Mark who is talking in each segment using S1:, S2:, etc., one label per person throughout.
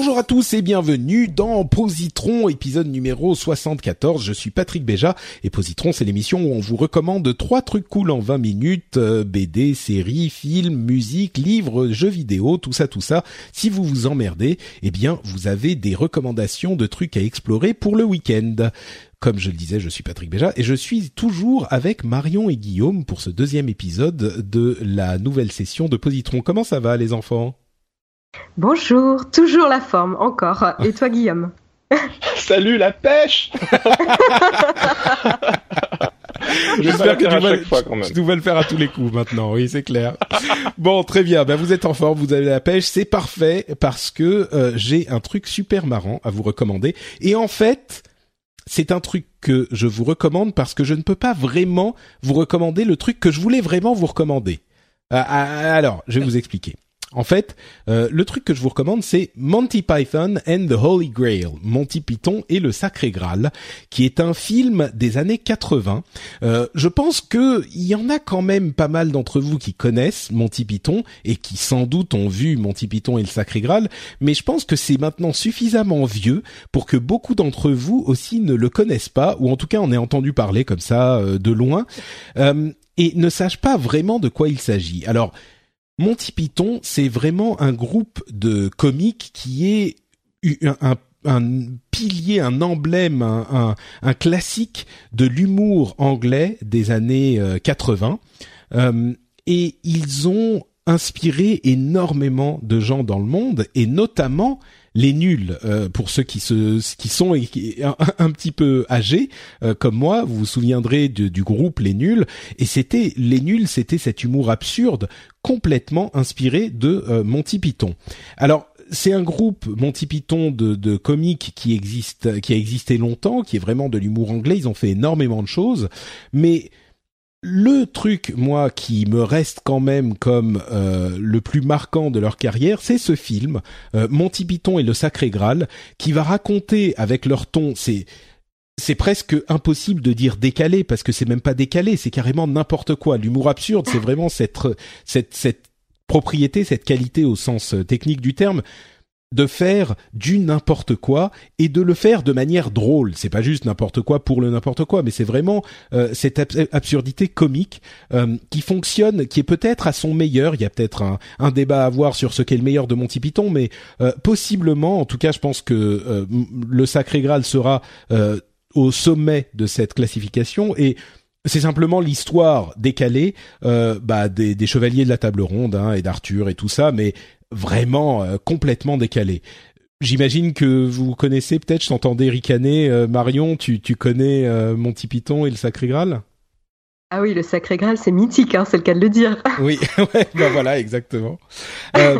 S1: Bonjour à tous et bienvenue dans Positron, épisode numéro 74. Je suis Patrick Béja et Positron, c'est l'émission où on vous recommande trois trucs cool en 20 minutes, euh, BD, séries, films, musique, livres, jeux vidéo, tout ça, tout ça. Si vous vous emmerdez, eh bien, vous avez des recommandations de trucs à explorer pour le week-end. Comme je le disais, je suis Patrick Béja et je suis toujours avec Marion et Guillaume pour ce deuxième épisode de la nouvelle session de Positron. Comment ça va les enfants?
S2: Bonjour, toujours la forme, encore. Et toi, Guillaume
S3: Salut la pêche
S1: J'espère que tu
S3: à
S1: vas,
S3: chaque fois, quand même.
S1: tu vas le faire à tous les coups maintenant, oui c'est clair. bon, très bien, ben, vous êtes en forme, vous avez la pêche, c'est parfait parce que euh, j'ai un truc super marrant à vous recommander. Et en fait, c'est un truc que je vous recommande parce que je ne peux pas vraiment vous recommander le truc que je voulais vraiment vous recommander. Euh, euh, alors, je vais vous expliquer. En fait, euh, le truc que je vous recommande, c'est Monty Python and the Holy Grail, Monty Python et le Sacré Graal, qui est un film des années 80. Euh, je pense que il y en a quand même pas mal d'entre vous qui connaissent Monty Python et qui sans doute ont vu Monty Python et le Sacré Graal, mais je pense que c'est maintenant suffisamment vieux pour que beaucoup d'entre vous aussi ne le connaissent pas, ou en tout cas en aient entendu parler comme ça euh, de loin, euh, et ne sachent pas vraiment de quoi il s'agit. Alors Monty Python, c'est vraiment un groupe de comiques qui est un, pilier, un emblème, un, classique de l'humour anglais des années euh, 80. Euh, et ils ont inspiré énormément de gens dans le monde, et notamment les nuls. Euh, pour ceux qui sont un, petit peu âgés, euh, comme moi, vous vous souviendrez du groupe Les Nuls. Et c'était les nuls, c'était cet humour absurde complètement inspiré de euh, Monty Python. Alors c'est un groupe Monty Python de, de comiques qui existe, qui a existé longtemps, qui est vraiment de l'humour anglais. Ils ont fait énormément de choses, mais le truc, moi, qui me reste quand même comme euh, le plus marquant de leur carrière, c'est ce film, euh, Monty Python et le Sacré Graal, qui va raconter avec leur ton, c'est presque impossible de dire décalé parce que c'est même pas décalé, c'est carrément n'importe quoi. L'humour absurde, c'est vraiment cette cette cette propriété, cette qualité au sens euh, technique du terme de faire du n'importe quoi et de le faire de manière drôle. C'est pas juste n'importe quoi pour le n'importe quoi, mais c'est vraiment euh, cette abs- absurdité comique euh, qui fonctionne, qui est peut-être à son meilleur. Il y a peut-être un, un débat à avoir sur ce qu'est le meilleur de Monty Python, mais euh, possiblement, en tout cas, je pense que euh, le Sacré Graal sera euh, au sommet de cette classification et c'est simplement l'histoire décalée euh, bah, des, chevaliers de la table ronde hein, et d'Arthur et tout ça, mais vraiment euh, complètement décalée. J'imagine que vous connaissez peut-être, je t'entendais ricaner, euh, Marion, tu, tu connais euh, Monty Python et le Sacré Graal?
S2: Ah oui, le Sacré Graal, c'est mythique, hein, c'est le cas de le dire.
S1: Oui, ouais, bah voilà, exactement. Euh,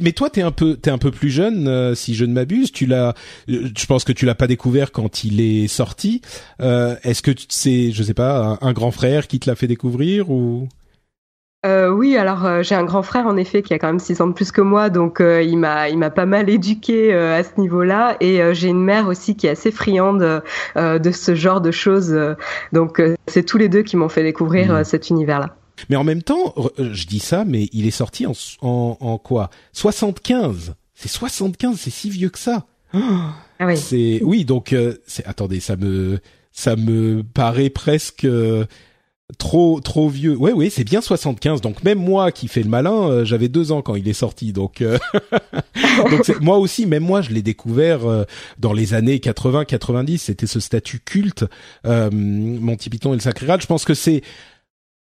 S1: mais toi, t'es un peu, t'es un peu plus jeune, euh, si je ne m'abuse. Tu l'as, euh, je pense que tu l'as pas découvert quand il est sorti. Est-ce que c'est, je sais pas, un grand frère qui te l'a fait découvrir ou?
S2: Euh, oui, alors euh, j'ai un grand frère en effet qui a quand même 6 ans de plus que moi, donc euh, il m'a il m'a pas mal éduqué euh, à ce niveau-là, et euh, j'ai une mère aussi qui est assez friande euh, de ce genre de choses, donc euh, c'est tous les deux qui m'ont fait découvrir euh, cet univers-là.
S1: Mais en même temps, je dis ça, mais il est sorti en, en, en quoi? 75. C'est 75, c'est si vieux que ça.
S2: Ah oui.
S1: C'est oui, donc euh, c'est attendez, ça me ça me paraît presque euh, trop trop vieux. Ouais, oui, c'est bien 75. Donc même moi qui fais le malin, euh, j'avais deux ans quand il est sorti. Donc, euh, donc moi aussi, même moi, je l'ai découvert euh, dans les années 80-90. C'était ce statut culte, Monty Python et le Sacré Graal. Je pense que c'est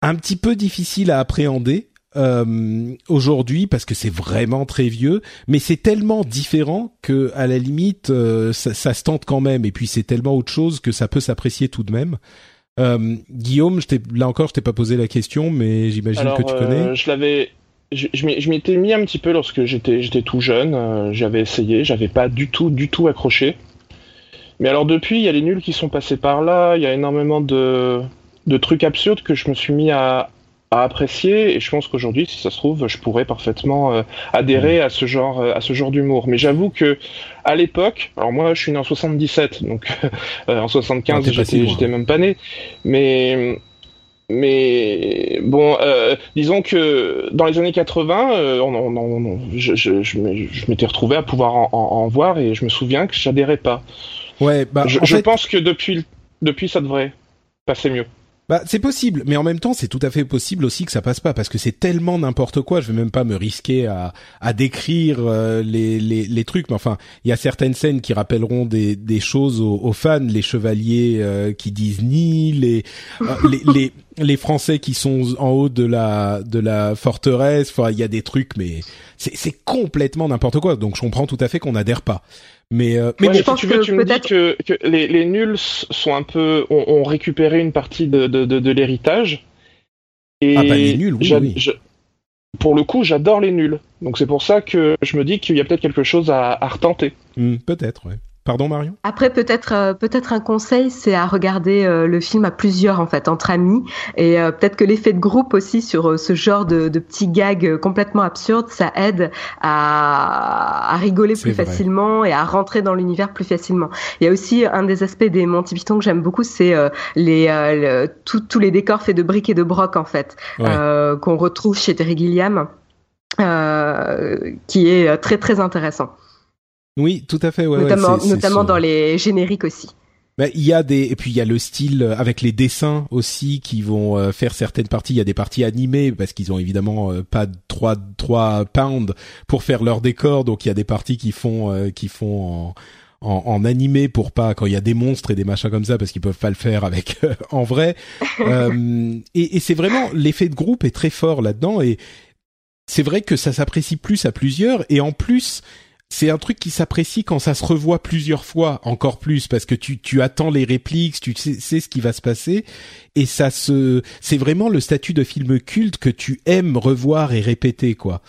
S1: un petit peu difficile à appréhender. aujourd'hui parce que c'est vraiment très vieux mais c'est tellement différent que à la limite ça, ça se tente quand même et puis c'est tellement autre chose que ça peut s'apprécier tout de même euh, Guillaume, je là encore, je t'ai pas posé la question, mais j'imagine que tu connais.
S3: Euh, je l'avais, je, je m'étais mis un petit peu lorsque j'étais, j'étais tout jeune. Euh, j'avais essayé, j'avais pas du tout, du tout accroché. Mais alors depuis, il y a les nuls qui sont passés par là. Il y a énormément de, de trucs absurdes que je me suis mis à, à apprécier et je pense qu'aujourd'hui si ça se trouve je pourrais parfaitement euh, adhérer à ce genre euh, à ce genre d'humour mais j'avoue que à l'époque alors moi je suis né en 77 donc euh, en 75 j'étais j'étais même pas né mais mais bon, disons que dans les années 80, on, je, je, je m'étais retrouvé à pouvoir en, en, voir et je me souviens que j'adhérais pas.
S1: Ouais, bah,
S3: je, je pense que depuis, depuis ça devrait passer mieux.
S1: Bah, c'est possible, mais en même temps, c'est tout à fait possible aussi que ça passe pas, parce que c'est tellement n'importe quoi. Je vais même pas me risquer à, à décrire euh, les, les, les, trucs, mais enfin, il y a certaines scènes qui rappelleront des, des choses aux, fans, les chevaliers euh, qui disent ni, les, euh, les, les, les Français qui sont en haut de la de la forteresse. Enfin, il y a des trucs, mais c'est, c'est complètement n'importe quoi. Donc, je comprends tout à fait qu'on n'adhère pas. Mais, euh,
S3: mais je pense tu veux, que tu me dis que, que les, les, nuls sont un peu ont, récupéré une partie de, de, de, l'héritage.
S1: Et ah bah les nuls, oui. oui.
S3: pour le coup, j'adore les nuls. Donc c'est pour ça que je me dis qu'il y a peut-être quelque chose à, à retenter.
S1: Hmm, peut-être, ouais. Pardon Marion?
S2: Après peut-être euh, peut-être un conseil c'est à regarder euh, le film à plusieurs en fait entre amis et euh, peut-être que l'effet de groupe aussi sur ce genre de, de, petits gags complètement absurdes ça aide à, à rigoler plus facilement et à rentrer dans l'univers plus facilement. Il y a aussi un des aspects des Monty Python que j'aime beaucoup c'est les tous les décors faits de briques et de broc en fait qu'on retrouve chez Terry Gilliam qui est très très intéressant.
S1: Oui, tout à fait. Ouais,
S2: notamment, notamment dans les génériques aussi.
S1: Bah, il y a des et puis il y a le style euh, avec les dessins aussi qui vont euh, faire certaines parties. Il y a des parties animées parce qu'ils ont évidemment euh, pas trois trois pounds pour faire leur décor, donc il y a des parties qui font qui font en, en, en, animé pour pas quand il y a des monstres et des machins comme ça parce qu'ils peuvent pas le faire avec en vrai. et, et c'est vraiment l'effet de groupe est très fort là-dedans et c'est vrai que ça s'apprécie plus à plusieurs et en plus c'est un truc qui s'apprécie quand ça se revoit plusieurs fois, encore plus, parce que tu, tu attends les répliques, tu sais, ce qui va se passer, et ça se, c'est vraiment le statut de film culte que tu aimes revoir et répéter, quoi.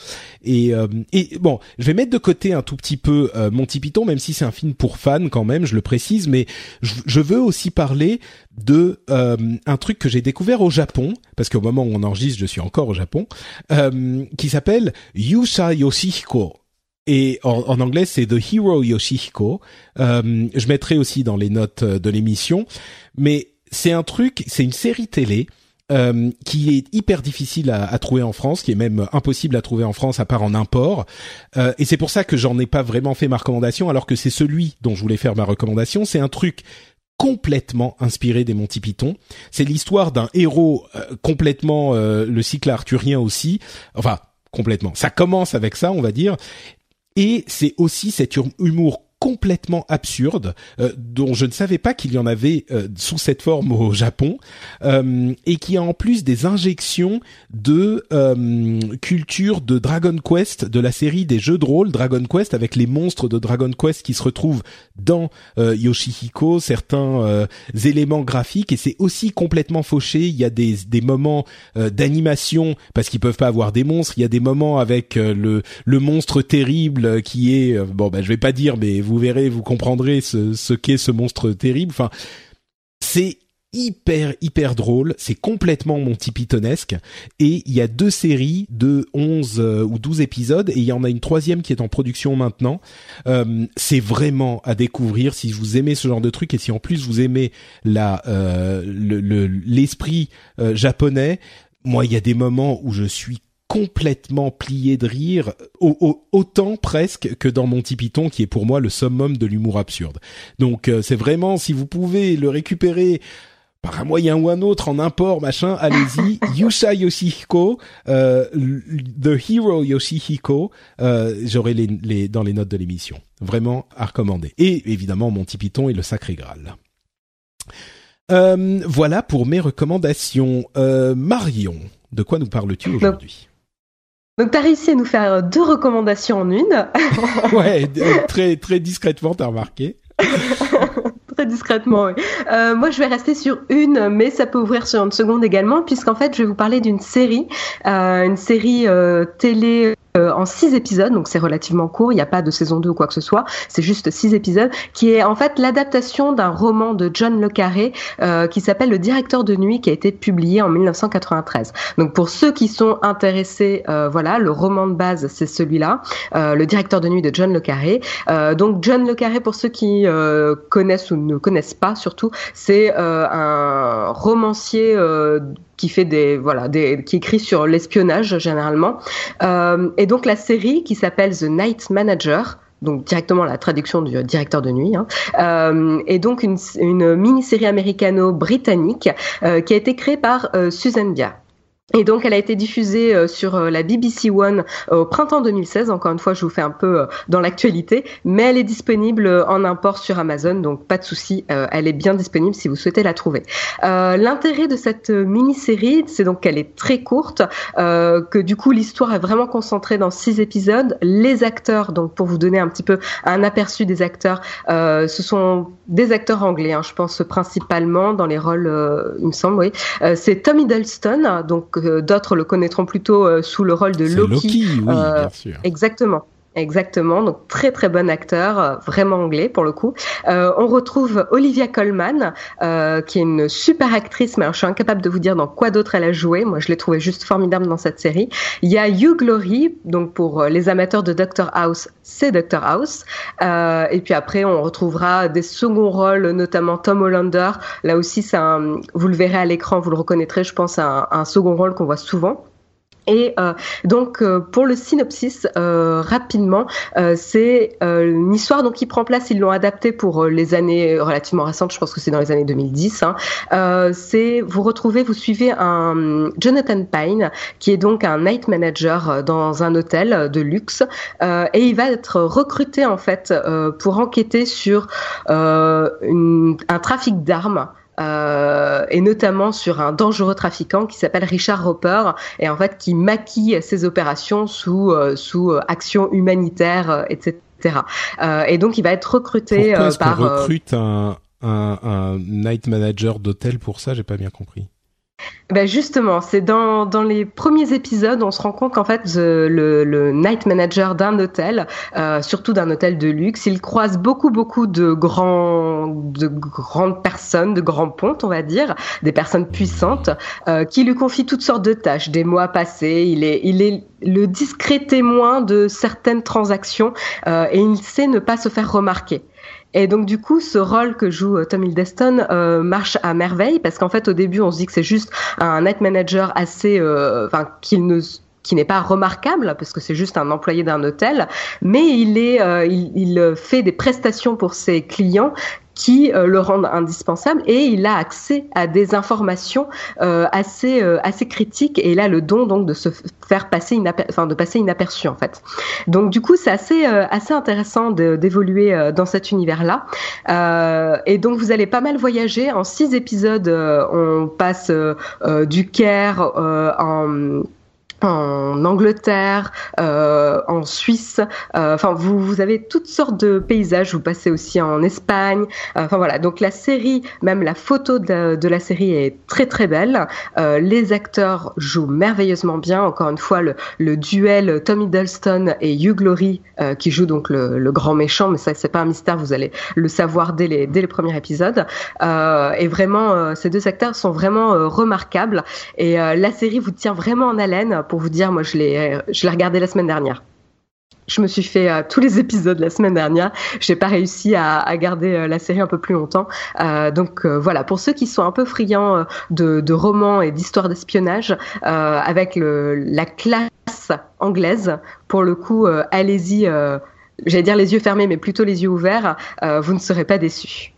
S1: Et, euh, et bon, je vais mettre de côté un tout petit peu euh, Monty Python, même si c'est un film pour fans quand même, je le précise, mais je, veux aussi parler de euh, un truc que j'ai découvert au Japon, parce qu'au moment où on enregistre, je suis encore au Japon, euh, qui s'appelle Yusha Yoshihiko et en, anglais, c'est The Hero Yoshihiko. Euh, je mettrai aussi dans les notes euh, de l'émission. Mais c'est un truc, c'est une série télé euh, qui est hyper difficile à, à, trouver en France, qui est même impossible à trouver en France à part en import. Euh, et c'est pour ça que j'en ai pas vraiment fait ma recommandation, alors que c'est celui dont je voulais faire ma recommandation. C'est un truc complètement inspiré des Monty Python. C'est l'histoire d'un héros euh, complètement le cycle arthurien aussi. Enfin, complètement. Ça commence avec ça, on va dire, et c'est aussi cet humour complètement absurde euh, dont je ne savais pas qu'il y en avait euh, sous cette forme au Japon euh, et qui a en plus des injections de culture de Dragon Quest de la série des jeux de rôle Dragon Quest avec les monstres de Dragon Quest qui se retrouvent dans Yoshihiko certains éléments graphiques et c'est aussi complètement fauché. Il y a des, des moments d'animation parce qu'ils peuvent pas avoir des monstres. Il y a des moments avec le le monstre terrible qui est bon ben je vais pas dire mais vous vous verrez, vous comprendrez ce, qu'est ce monstre terrible. Enfin, c'est hyper hyper drôle, c'est complètement Monty Pythonesque et il y a deux séries de 11 euh, ou 12 épisodes et il y en a une troisième qui est en production maintenant. Euh, c'est vraiment à découvrir si vous aimez ce genre de truc et si en plus vous aimez euh, l'esprit le, japonais. Moi, il y a des moments où je suis complètement plié de rire, autant presque que dans Monty Python, qui est pour moi le summum de l'humour absurde. Donc euh, c'est vraiment, si vous pouvez le récupérer par un moyen ou un autre en import machin, allez-y. Yusa Yoshihiko, euh, The Hero Yoshihiko, euh, j'aurai les, les, dans les notes de l'émission. Vraiment à recommander. Et évidemment Monty Python et le Sacré Graal. Euh, voilà pour mes recommandations. Euh, Marion, de quoi nous parles-tu aujourd'hui?
S2: Donc, tu as réussi à nous faire deux recommandations en une.
S1: ouais, très très discrètement, t'as remarqué.
S2: Très discrètement, oui. Euh, moi, je vais rester sur une, mais ça peut ouvrir sur une seconde également, puisqu'en fait, je vais vous parler d'une série, euh, une série euh, télé euh, en six épisodes, donc c'est relativement court, il n'y a pas de saison 2 ou quoi que ce soit, c'est juste six épisodes, qui est en fait l'adaptation d'un roman de John Le Carré euh, qui s'appelle Le directeur de nuit, qui a été publié en 1993. Donc pour ceux qui sont intéressés, euh, voilà, le roman de base c'est celui-là, euh, Le directeur de nuit de John Le Carré. Euh, donc John Le Carré, pour ceux qui connaissent ou ne connaissent pas surtout, c'est un romancier qui fait des voilà des qui écrit sur l'espionnage généralement euh, et donc la série qui s'appelle The Night Manager donc directement la traduction du directeur de nuit, hein, euh, et donc une, une mini-série américano-britannique euh, qui a été créée par euh, Susan Bia. Et donc, elle a été diffusée euh, sur euh, la BBC One euh, au printemps 2016. Encore une fois, je vous fais un peu dans l'actualité, mais elle est disponible en import sur Amazon, donc pas de souci, elle est bien disponible si vous souhaitez la trouver. L'intérêt de cette mini-série, c'est donc qu'elle est très courte, que du coup l'histoire est vraiment concentrée dans six épisodes. Les acteurs, donc pour vous donner un petit peu un aperçu des acteurs, ce sont des acteurs anglais, hein, je pense principalement dans les rôles, il me semble, oui. c'est Tom Hiddleston, donc d'autres le connaîtront plutôt euh, sous le rôle de Loki.
S1: Loki oui, euh, bien sûr.
S2: Exactement. Exactement, donc très très bon acteur, euh, vraiment anglais pour le coup. Euh, on retrouve Olivia Colman, euh, qui est une super actrice, mais alors je suis incapable de vous dire dans quoi d'autre elle a joué. Moi, je l'ai trouvée juste formidable dans cette série. Il y a Hugh Glory, donc pour les amateurs de Doctor House, c'est Doctor House. Euh, et puis après, on retrouvera des seconds rôles, notamment Tom Hollander. Là aussi, c'est vous le verrez à l'écran, vous le reconnaîtrez, je pense, un second rôle qu'on voit souvent. Et euh, donc euh, pour le synopsis euh, rapidement, euh, c'est euh, une histoire donc qui prend place. Ils l'ont adapté pour les années relativement récentes. Je pense que c'est dans les années 2010. Hein. c'est vous retrouvez, vous suivez un Jonathan Pine qui est donc un night manager dans un hôtel de luxe et il va être recruté en fait pour enquêter sur une, un trafic d'armes. Euh, et notamment sur un dangereux trafiquant qui s'appelle Richard Roper et en fait qui maquille ses opérations sous euh, sous euh, action humanitaire, etc. Et donc il va être recruté
S1: Pourquoi est-ce
S2: par.
S1: qu'on recrute un, un, un night manager d'hôtel pour ça? J'ai pas bien compris.
S2: Ben justement, c'est dans, dans les premiers épisodes, on se rend compte qu'en fait, le, le night manager d'un hôtel, euh, surtout d'un hôtel de luxe, il croise beaucoup, beaucoup de grands, de grandes personnes, de grands pontes, on va dire, des personnes puissantes, euh, qui lui confient toutes sortes de tâches. Des mois passés, il est, il est le discret témoin de certaines transactions euh, et il sait ne pas se faire remarquer. Et donc du coup, ce rôle que joue euh, Tom Hiddleston euh, marche à merveille parce qu'en fait, au début, on se dit que c'est juste un net manager assez, euh, enfin, qu'il ne qui n'est pas remarquable parce que c'est juste un employé d'un hôtel, mais il est, euh, il, il, fait des prestations pour ses clients qui euh, le rendent indispensable et il a accès à des informations euh, assez euh, assez critiques et il a le don donc de se faire passer enfin de passer inaperçu en fait. Donc du coup c'est assez assez intéressant d'évoluer dans cet univers là et donc vous allez pas mal voyager en six épisodes on passe du Caire en en Angleterre, euh, en Suisse. Euh, enfin, vous, vous avez toutes sortes de paysages. Vous passez aussi en Espagne. Euh, enfin voilà. Donc la série, même la photo de, de la série est très très belle. Euh, les acteurs jouent merveilleusement bien. Encore une fois, le, le duel Tom Hiddleston et Hugh Glory euh, qui joue donc le, le, grand méchant. Mais ça, c'est pas un mystère. Vous allez le savoir dès les dès les premiers épisodes. Euh, et vraiment, ces deux acteurs sont vraiment remarquables. Et la série vous tient vraiment en haleine vous dire, moi, je l'ai, je l'ai regardé la semaine dernière. Je me suis fait euh, tous les épisodes la semaine dernière. J'ai pas réussi à, garder euh, la série un peu plus longtemps. Euh, donc euh, voilà, pour ceux qui sont un peu friands de, romans et d'histoires d'espionnage, avec la classe anglaise, pour le coup, allez-y. J'allais dire les yeux fermés, mais plutôt les yeux ouverts. vous ne serez pas déçus.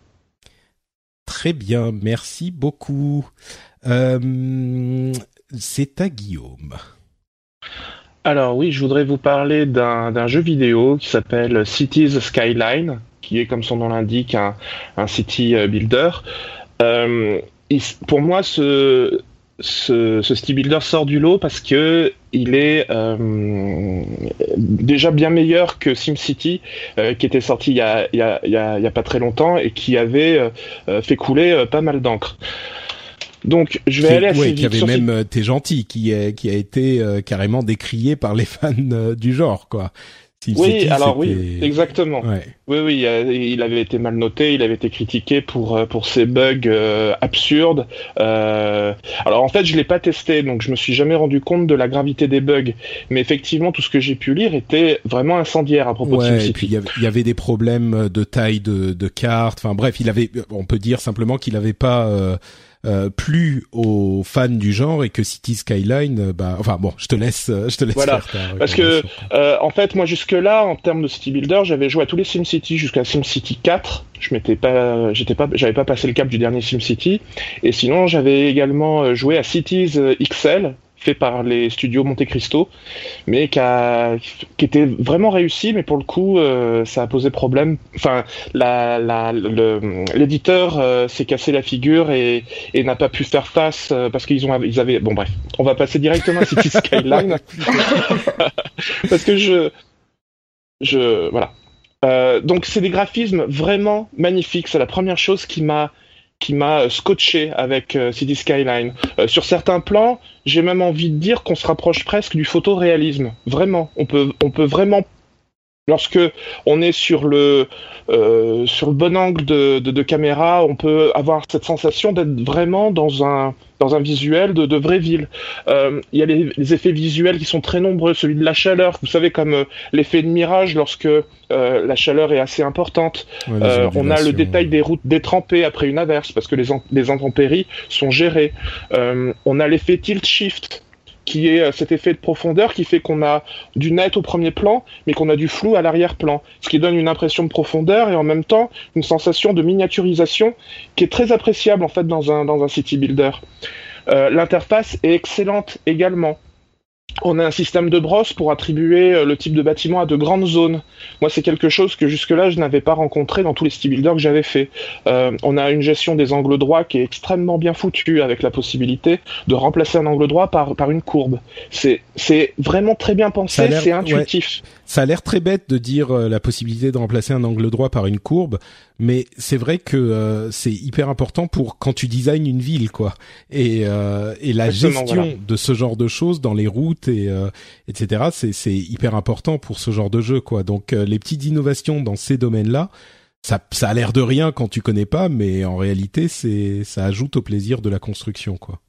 S1: Très bien, merci beaucoup. Euh, c'est à Guillaume.
S3: Alors oui, je voudrais vous parler d'un jeu vidéo qui s'appelle Cities Skyline, qui est comme son nom l'indique un, city euh, builder. Euh, pour moi, ce, city builder sort du lot parce que il est euh, déjà bien meilleur que SimCity, qui était sorti il, y a, pas très longtemps et qui avait fait couler pas mal d'encre. Donc je vais aller assez
S1: ouais, qui avait même T'es gentil, qui, qui a été carrément décrié par les fans du genre, quoi
S3: oui, alors oui, exactement. Oui, oui, il avait été mal noté, il avait été critiqué pour euh, pour ses bugs euh, absurdes. Euh... Alors en fait, je l'ai pas testé, donc je me suis jamais rendu compte de la gravité des bugs. Mais effectivement, tout ce que j'ai pu lire était vraiment incendiaire à propos de
S1: SimCity. Et puis il y, avait des problèmes de taille de, de cartes. Enfin bref, il avait, on peut dire simplement qu'il n'avait pas euh, plus aux fans du genre et que City Skyline, euh, bah, enfin bon, je te laisse, euh, je te laisse
S3: voilà. Parce que en fait, moi jusque là, en termes de city builder, j'avais joué à tous les SimCity jusqu'à SimCity 4. Je m'étais pas, j'étais pas, j'avais pas passé le cap du dernier SimCity. Et sinon, j'avais également joué à Cities XL fait par les studios Monte Cristo, mais qui, a, qui était vraiment réussi, mais pour le coup, euh, ça a posé problème. Enfin, l'éditeur euh, s'est cassé la figure et, n'a pas pu faire face euh, parce qu'ils ont, ils avaient. Bon bref, on va passer directement à City Skyline parce que je, je, voilà. donc c'est des graphismes vraiment magnifiques. C'est la première chose qui m'a qui m'a scotché avec euh, City Skyline. Euh, sur certains plans, j'ai même envie de dire qu'on se rapproche presque du photoréalisme. Vraiment, on peut, on peut vraiment lorsque on est sur le euh, sur le bon angle de, de, caméra, on peut avoir cette sensation d'être vraiment dans un dans un visuel de, de vraie ville. Euh, il y a les, effets visuels qui sont très nombreux, celui de la chaleur, vous savez comme euh, l'effet de mirage lorsque la chaleur est assez importante. on a le détail des routes détrempées après une averse parce que les, les intempéries sont gérées. on a l'effet tilt shift qui est euh, cet effet de profondeur qui fait qu'on a du net au premier plan, mais qu'on a du flou à l'arrière-plan, ce qui donne une impression de profondeur et en même temps une sensation de miniaturisation qui est très appréciable en fait dans un, dans un city builder. Euh, L'interface est excellente également on a un système de brosse pour attribuer euh, le type de bâtiment à de grandes zones. Moi, c'est quelque chose que jusque-là, je n'avais pas rencontré dans tous les city builders que j'avais fait. Euh, on a une gestion des angles droits qui est extrêmement bien foutue, avec la possibilité de remplacer un angle droit par, par une courbe. C'est, c'est vraiment très bien pensé, c'est intuitif.
S1: Ça a l'air très bête de dire euh, la possibilité de remplacer un angle droit par une courbe, mais c'est vrai que euh, c'est hyper important pour quand tu designes une ville, quoi. Et, euh, et la gestion de ce genre de choses dans les routes et etc. C'est c'est hyper important pour ce genre de jeu, quoi. Donc les petites innovations dans ces domaines-là, ça, ça a l'air de rien quand tu connais pas, mais en réalité, c'est ça ajoute au plaisir de la construction, quoi.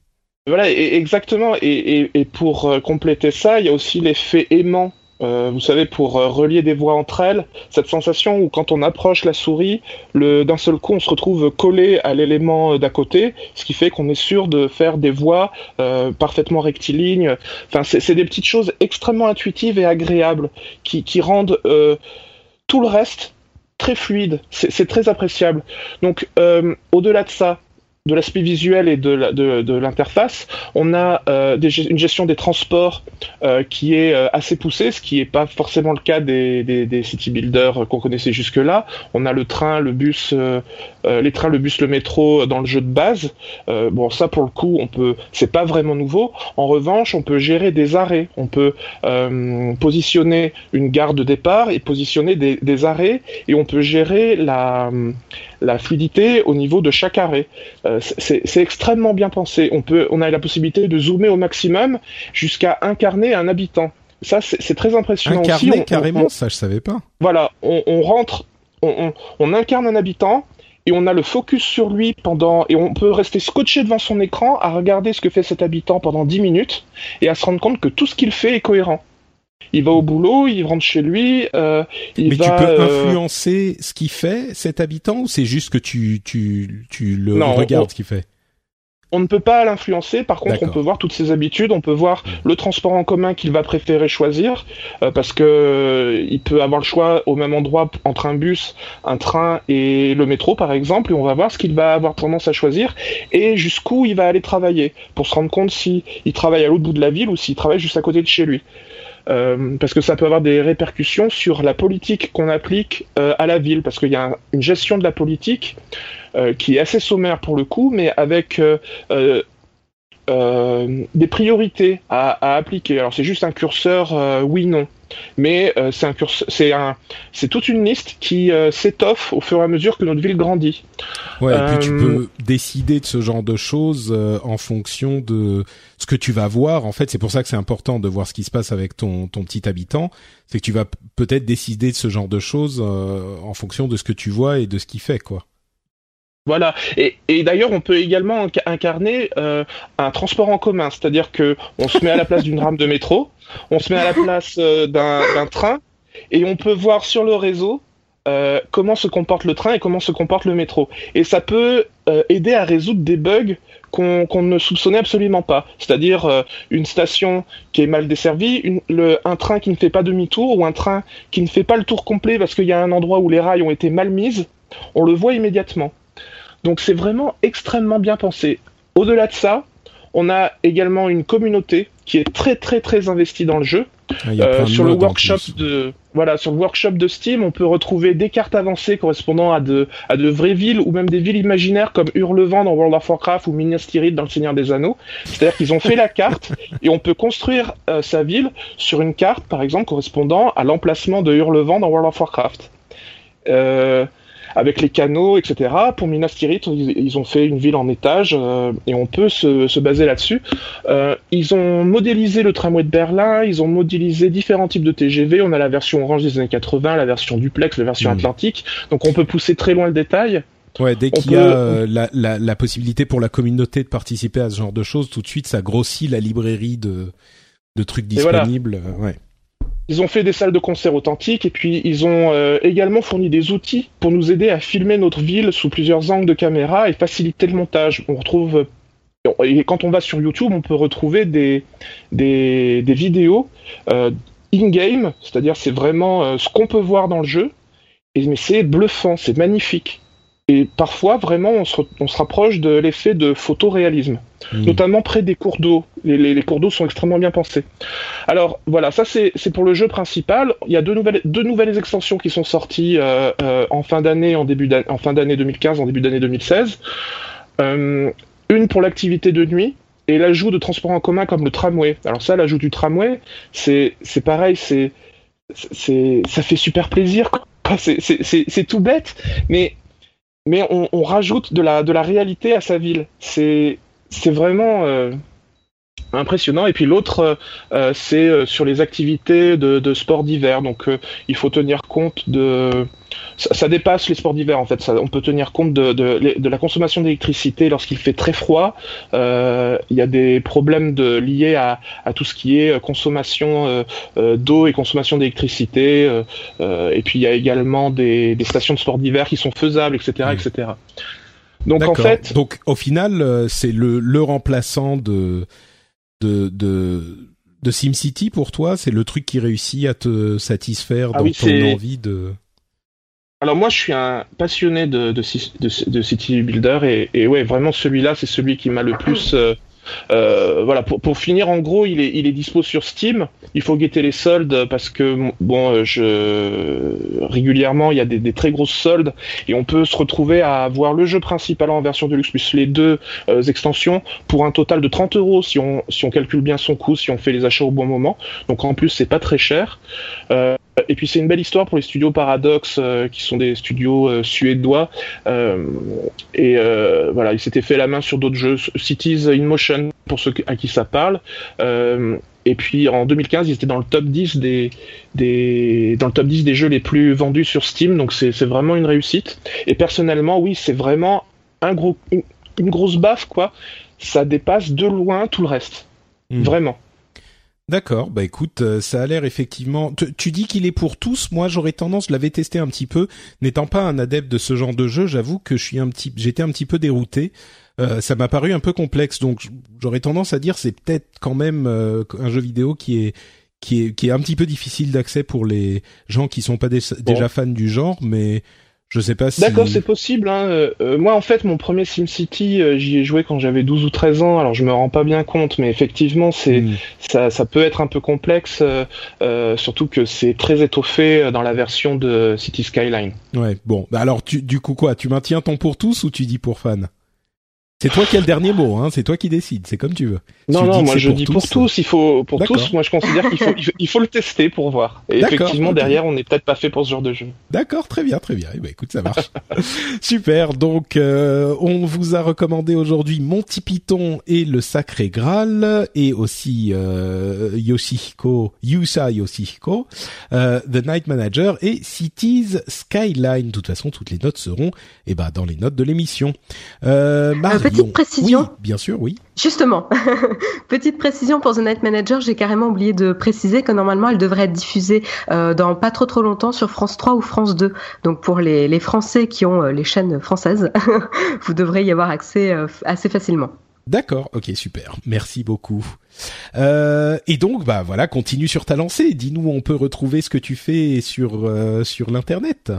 S3: Voilà, exactement. Et, et, et pour compléter ça, il y a aussi l'effet aimant euh, vous savez, pour euh, relier des voix entre elles, cette sensation où quand on approche la souris, d'un seul coup, on se retrouve collé à l'élément euh, d'à côté, ce qui fait qu'on est sûr de faire des voix parfaitement rectilignes. Enfin, c'est des petites choses extrêmement intuitives et agréables qui, qui rendent tout le reste très fluide. C'est très appréciable. Donc, au-delà de ça, de l'aspect visuel et de, l'interface. On a euh, une gestion des transports euh, qui est euh, assez poussée, ce qui n'est pas forcément le cas des, city builders qu'on connaissait jusque-là. On a le train, le bus, les trains, le bus, le métro dans le jeu de base. bon, ça pour le coup, on peut, c'est pas vraiment nouveau. En revanche, on peut gérer des arrêts, on peut positionner une gare de départ et positionner des, des arrêts, et on peut gérer la la fluidité au niveau de chaque arrêt. Euh, c'est extrêmement bien pensé. On, peut, on a la possibilité de zoomer au maximum jusqu'à incarner un habitant. Ça, c'est très impressionnant
S1: Incarner aussi. carrément, ça je savais pas.
S3: Voilà, on, rentre, on, on, incarne un habitant et on a le focus sur lui pendant et on peut rester scotché devant son écran à regarder ce que fait cet habitant pendant 10 minutes et à se rendre compte que tout ce qu'il fait est cohérent il va au boulot, il rentre chez lui, euh, il
S1: Mais
S3: tu
S1: peux euh, influencer ce qu'il fait, cet habitant, ou c'est juste que tu tu tu le regardes ce qu'il fait?
S3: on ne peut pas l'influencer. Par contre, on peut voir toutes ses habitudes, on peut voir le transport en commun qu'il va préférer choisir, euh, parce que euh, il peut avoir le choix au même endroit entre un bus, un train et le métro, par exemple, et on va voir ce qu'il va avoir tendance à choisir et jusqu'où il va aller travailler, pour se rendre compte si il travaille à l'autre bout de la ville ou s'il travaille juste à côté de chez lui. Euh, parce que ça peut avoir des répercussions sur la politique qu'on applique à la ville, parce qu'il y a une gestion de la politique euh, qui est assez sommaire pour le coup, mais avec euh, euh, des priorités à, appliquer. Alors c'est juste un curseur oui/non, mais c'est un c'est un, c'est toute une liste qui s'étoffe au fur et à mesure que notre ville grandit.
S1: Ouais, et puis tu peux décider de ce genre de choses en fonction de ce que tu vas voir. En fait, c'est pour ça que c'est important de voir ce qui se passe avec ton ton petit habitant. C'est que tu vas peut-être décider de ce genre de choses en fonction de ce que tu vois et de ce qu'il fait, quoi.
S3: Voilà. Et, d'ailleurs, on peut également incarner euh, un transport en commun, c'est-à-dire que on se met à la place d'une rame de métro, on se met à la place euh, d'un train, et on peut voir sur le réseau euh, comment se comporte le train et comment se comporte le métro. Et ça peut aider à résoudre des bugs qu'on ne soupçonnait absolument pas. C'est-à-dire une station qui est mal desservie, un train qui ne fait pas demi-tour ou un train qui ne fait pas le tour complet parce qu'il y a un endroit où les rails ont été mal mises. On le voit immédiatement. Donc c'est vraiment extrêmement bien pensé. Au-delà de ça, on a également une communauté qui est très très très investie dans le jeu.
S1: Ah, euh,
S3: sur le workshop de voilà sur le workshop de Steam, on peut retrouver des cartes avancées correspondant à de à de vraies villes ou même des villes imaginaires comme Hurlevent dans World of Warcraft ou Minas Tirith dans Le Seigneur des Anneaux. C'est-à-dire qu'ils ont fait la carte et on peut construire euh, sa ville sur une carte par exemple correspondant à l'emplacement de Hurlevent dans World of Warcraft. Euh, avec les canaux, etc. Pour Minas Tirith, ils, ont fait une ville en étage euh, et on peut se, baser là-dessus. Euh, ils ont modélisé le tramway de Berlin, ils ont modélisé différents types de TGV. On a la version orange des années 80, la version duplex, la version mmh. atlantique. Donc on peut pousser très loin le détail.
S1: Ouais, dès qu'il y a euh, la, la, la, possibilité pour la communauté de participer à ce genre de choses, tout de suite ça grossit la librairie de, de trucs disponibles. Ouais.
S3: Ils ont fait des salles de concert authentiques et puis ils ont euh, également fourni des outils pour nous aider à filmer notre ville sous plusieurs angles de caméra et faciliter le montage. On retrouve et quand on va sur YouTube, on peut retrouver des, des, vidéos euh, in-game, c'est-à-dire c'est vraiment euh, ce qu'on peut voir dans le jeu, et, mais c'est bluffant, c'est magnifique. Et parfois, vraiment, on se, on se rapproche de l'effet de photoréalisme, hmm. notamment près des cours d'eau. Les, les, cours d'eau sont extrêmement bien pensés. Alors voilà, ça c'est pour le jeu principal. Il y a deux nouvelles, deux nouvelles extensions qui sont sorties euh, euh, en fin d'année, en début en fin d'année 2015, en début d'année 2016. Euh, une pour l'activité de nuit et l'ajout de transports en commun comme le tramway. Alors ça, l'ajout du tramway, c'est c'est pareil, c'est c'est ça fait super plaisir. C'est tout bête, mais mais on, rajoute de la, de la réalité à sa ville. C'est vraiment euh, impressionnant. Et puis l'autre, euh, c'est euh, sur les activités de, de sport d'hiver. Donc il faut tenir compte de... Ça, dépasse les sports d'hiver en fait. Ça, on peut tenir compte de, de, de la consommation d'électricité lorsqu'il fait très froid. Il y a des problèmes de, liés à, à tout ce qui est consommation d'eau et consommation d'électricité. et puis il y a également des, des stations de sport d'hiver qui sont faisables, etc., etc.
S1: Donc en fait, donc au final, c'est le, le remplaçant de de, de, de SimCity pour toi C'est le truc qui réussit à te satisfaire ah dans ton envie de...
S3: Alors moi, je suis un passionné de, de, de, City Builder et, et ouais, vraiment celui-là, c'est celui qui m'a le plus euh, euh, voilà, pour, finir, en gros, il est, il est dispo sur Steam. Il faut guetter les soldes parce que bon, je régulièrement il y a des, très grosses soldes et on peut se retrouver à avoir le jeu principal en version deluxe plus les deux euh, extensions pour un total de 30 euros si on si on calcule bien son coût, si on fait les achats au bon moment. Donc en plus, c'est pas très cher. Euh, et puis c'est une belle histoire pour les studios Paradox, euh, qui sont des studios euh, suédois. Euh, et voilà, ils s'étaient fait la main sur d'autres jeux, Cities in Motion pour ceux à qui ça parle. et puis en 2015, ils étaient dans le top 10 des, des dans le top 10 des jeux les plus vendus sur Steam. Donc c'est vraiment une réussite. Et personnellement, oui, c'est vraiment un gros une, grosse baffe quoi. Ça dépasse de loin tout le reste. Hmm. Vraiment.
S1: D'accord, bah écoute, euh, ça a l'air effectivement. Tu, dis qu'il est pour tous. Moi, j'aurais tendance, je l'avais testé un petit peu, n'étant pas un adepte de ce genre de jeu. J'avoue que je suis un petit, j'étais un petit peu dérouté euh, ça m'a paru un peu complexe. Donc j'aurais tendance à dire c'est peut-être quand même euh, un jeu vidéo qui est qui est qui est un petit peu difficile d'accès pour les gens qui sont pas déjà fans du genre, mais je sais pas si.
S3: D'accord, c'est possible. Hein. Euh, euh, moi, en fait, mon premier SimCity, euh, j'y ai joué quand j'avais 12 ou 13 ans. Alors, je me rends pas bien compte, mais effectivement, c'est hmm. ça, ça peut être un peu complexe, surtout que c'est très étoffé dans la version de City Skyline.
S1: Ouais. Bon, bah alors, tu, du coup, quoi Tu maintiens ton pour tous ou tu dis pour fans? C'est toi qui as le dernier mot, hein. C'est toi qui décides. C'est comme tu veux.
S3: Non, non, moi je dis pour tous. Il faut pour tous. Moi, je considère qu'il faut, il faut le tester pour voir. Et effectivement, derrière, on n'est peut-être pas fait pour ce genre de jeu.
S1: D'accord, très bien, très bien. Eh ben, écoute, ça marche. Super. Donc, euh, on vous a recommandé aujourd'hui Monty Python et le Sacré Graal, et aussi euh, Yoshihiko, Yusa Yoshihiko, euh, The Night Manager et Cities Skyline. De toute façon, toutes les notes seront, eh ben, dans les notes de l'émission. Euh,
S2: petite précision.
S1: bien sûr, oui.
S2: Justement, petite précision pour The Night Manager, j'ai carrément oublié de préciser que normalement elle devrait être diffusée euh, dans pas trop trop longtemps sur France 3 ou France 2. Donc pour les, les Français qui ont euh, les chaînes françaises, vous devrez y avoir accès euh, assez facilement.
S1: D'accord, ok, super. Merci beaucoup. Euh, et donc, bah voilà, continue sur ta lancée. Dis-nous où on peut retrouver ce que tu fais sur sur l'internet.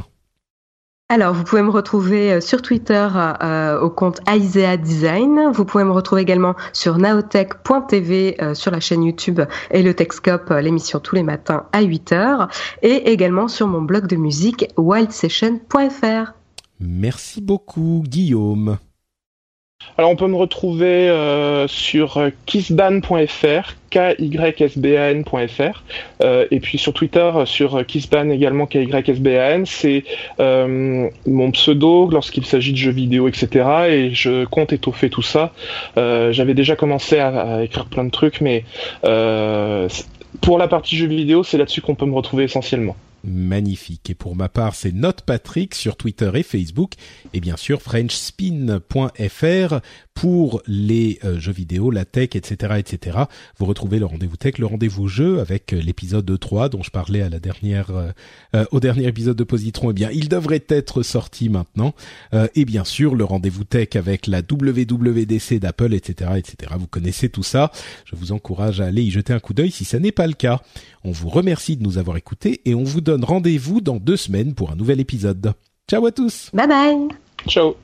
S2: Alors, vous pouvez me retrouver euh, sur Twitter euh, au compte Isaiah Design. Vous pouvez me retrouver également sur naotech.tv euh, sur la chaîne YouTube et le Techscope, l'émission tous les matins à 8h. Et également sur mon blog de musique wildsession.fr.
S1: Merci beaucoup, Guillaume.
S3: Alors on peut me retrouver euh, sur kissban.fr, kysban.fr, euh, et puis sur Twitter sur kissban également kysban. C'est euh, mon pseudo lorsqu'il s'agit de jeux vidéo, etc. Et je compte étoffer tout ça. J'avais déjà commencé à, écrire plein de trucs, mais pour la partie jeux vidéo, c'est là-dessus qu'on peut me retrouver essentiellement
S1: magnifique. Et pour ma part, c'est Note Patrick sur Twitter et Facebook, et bien sûr FrenchSpin.fr pour les euh, jeux vidéo, la tech, etc., etc. Vous retrouvez le rendez-vous tech, le rendez-vous jeu avec euh, l'épisode 3 dont je parlais euh, au dernier épisode de Positron. Eh bien, il devrait être sorti maintenant. et bien sûr, le rendez-vous tech avec la WWDC d'Apple, etc., etc. Vous connaissez tout ça. Je vous encourage à aller y jeter un coup d'œil si ça n'est pas le cas. On vous remercie de nous avoir écoutés et on vous donne rendez-vous dans deux semaines pour un nouvel épisode. Ciao à tous.
S2: Bye bye.
S3: Ciao.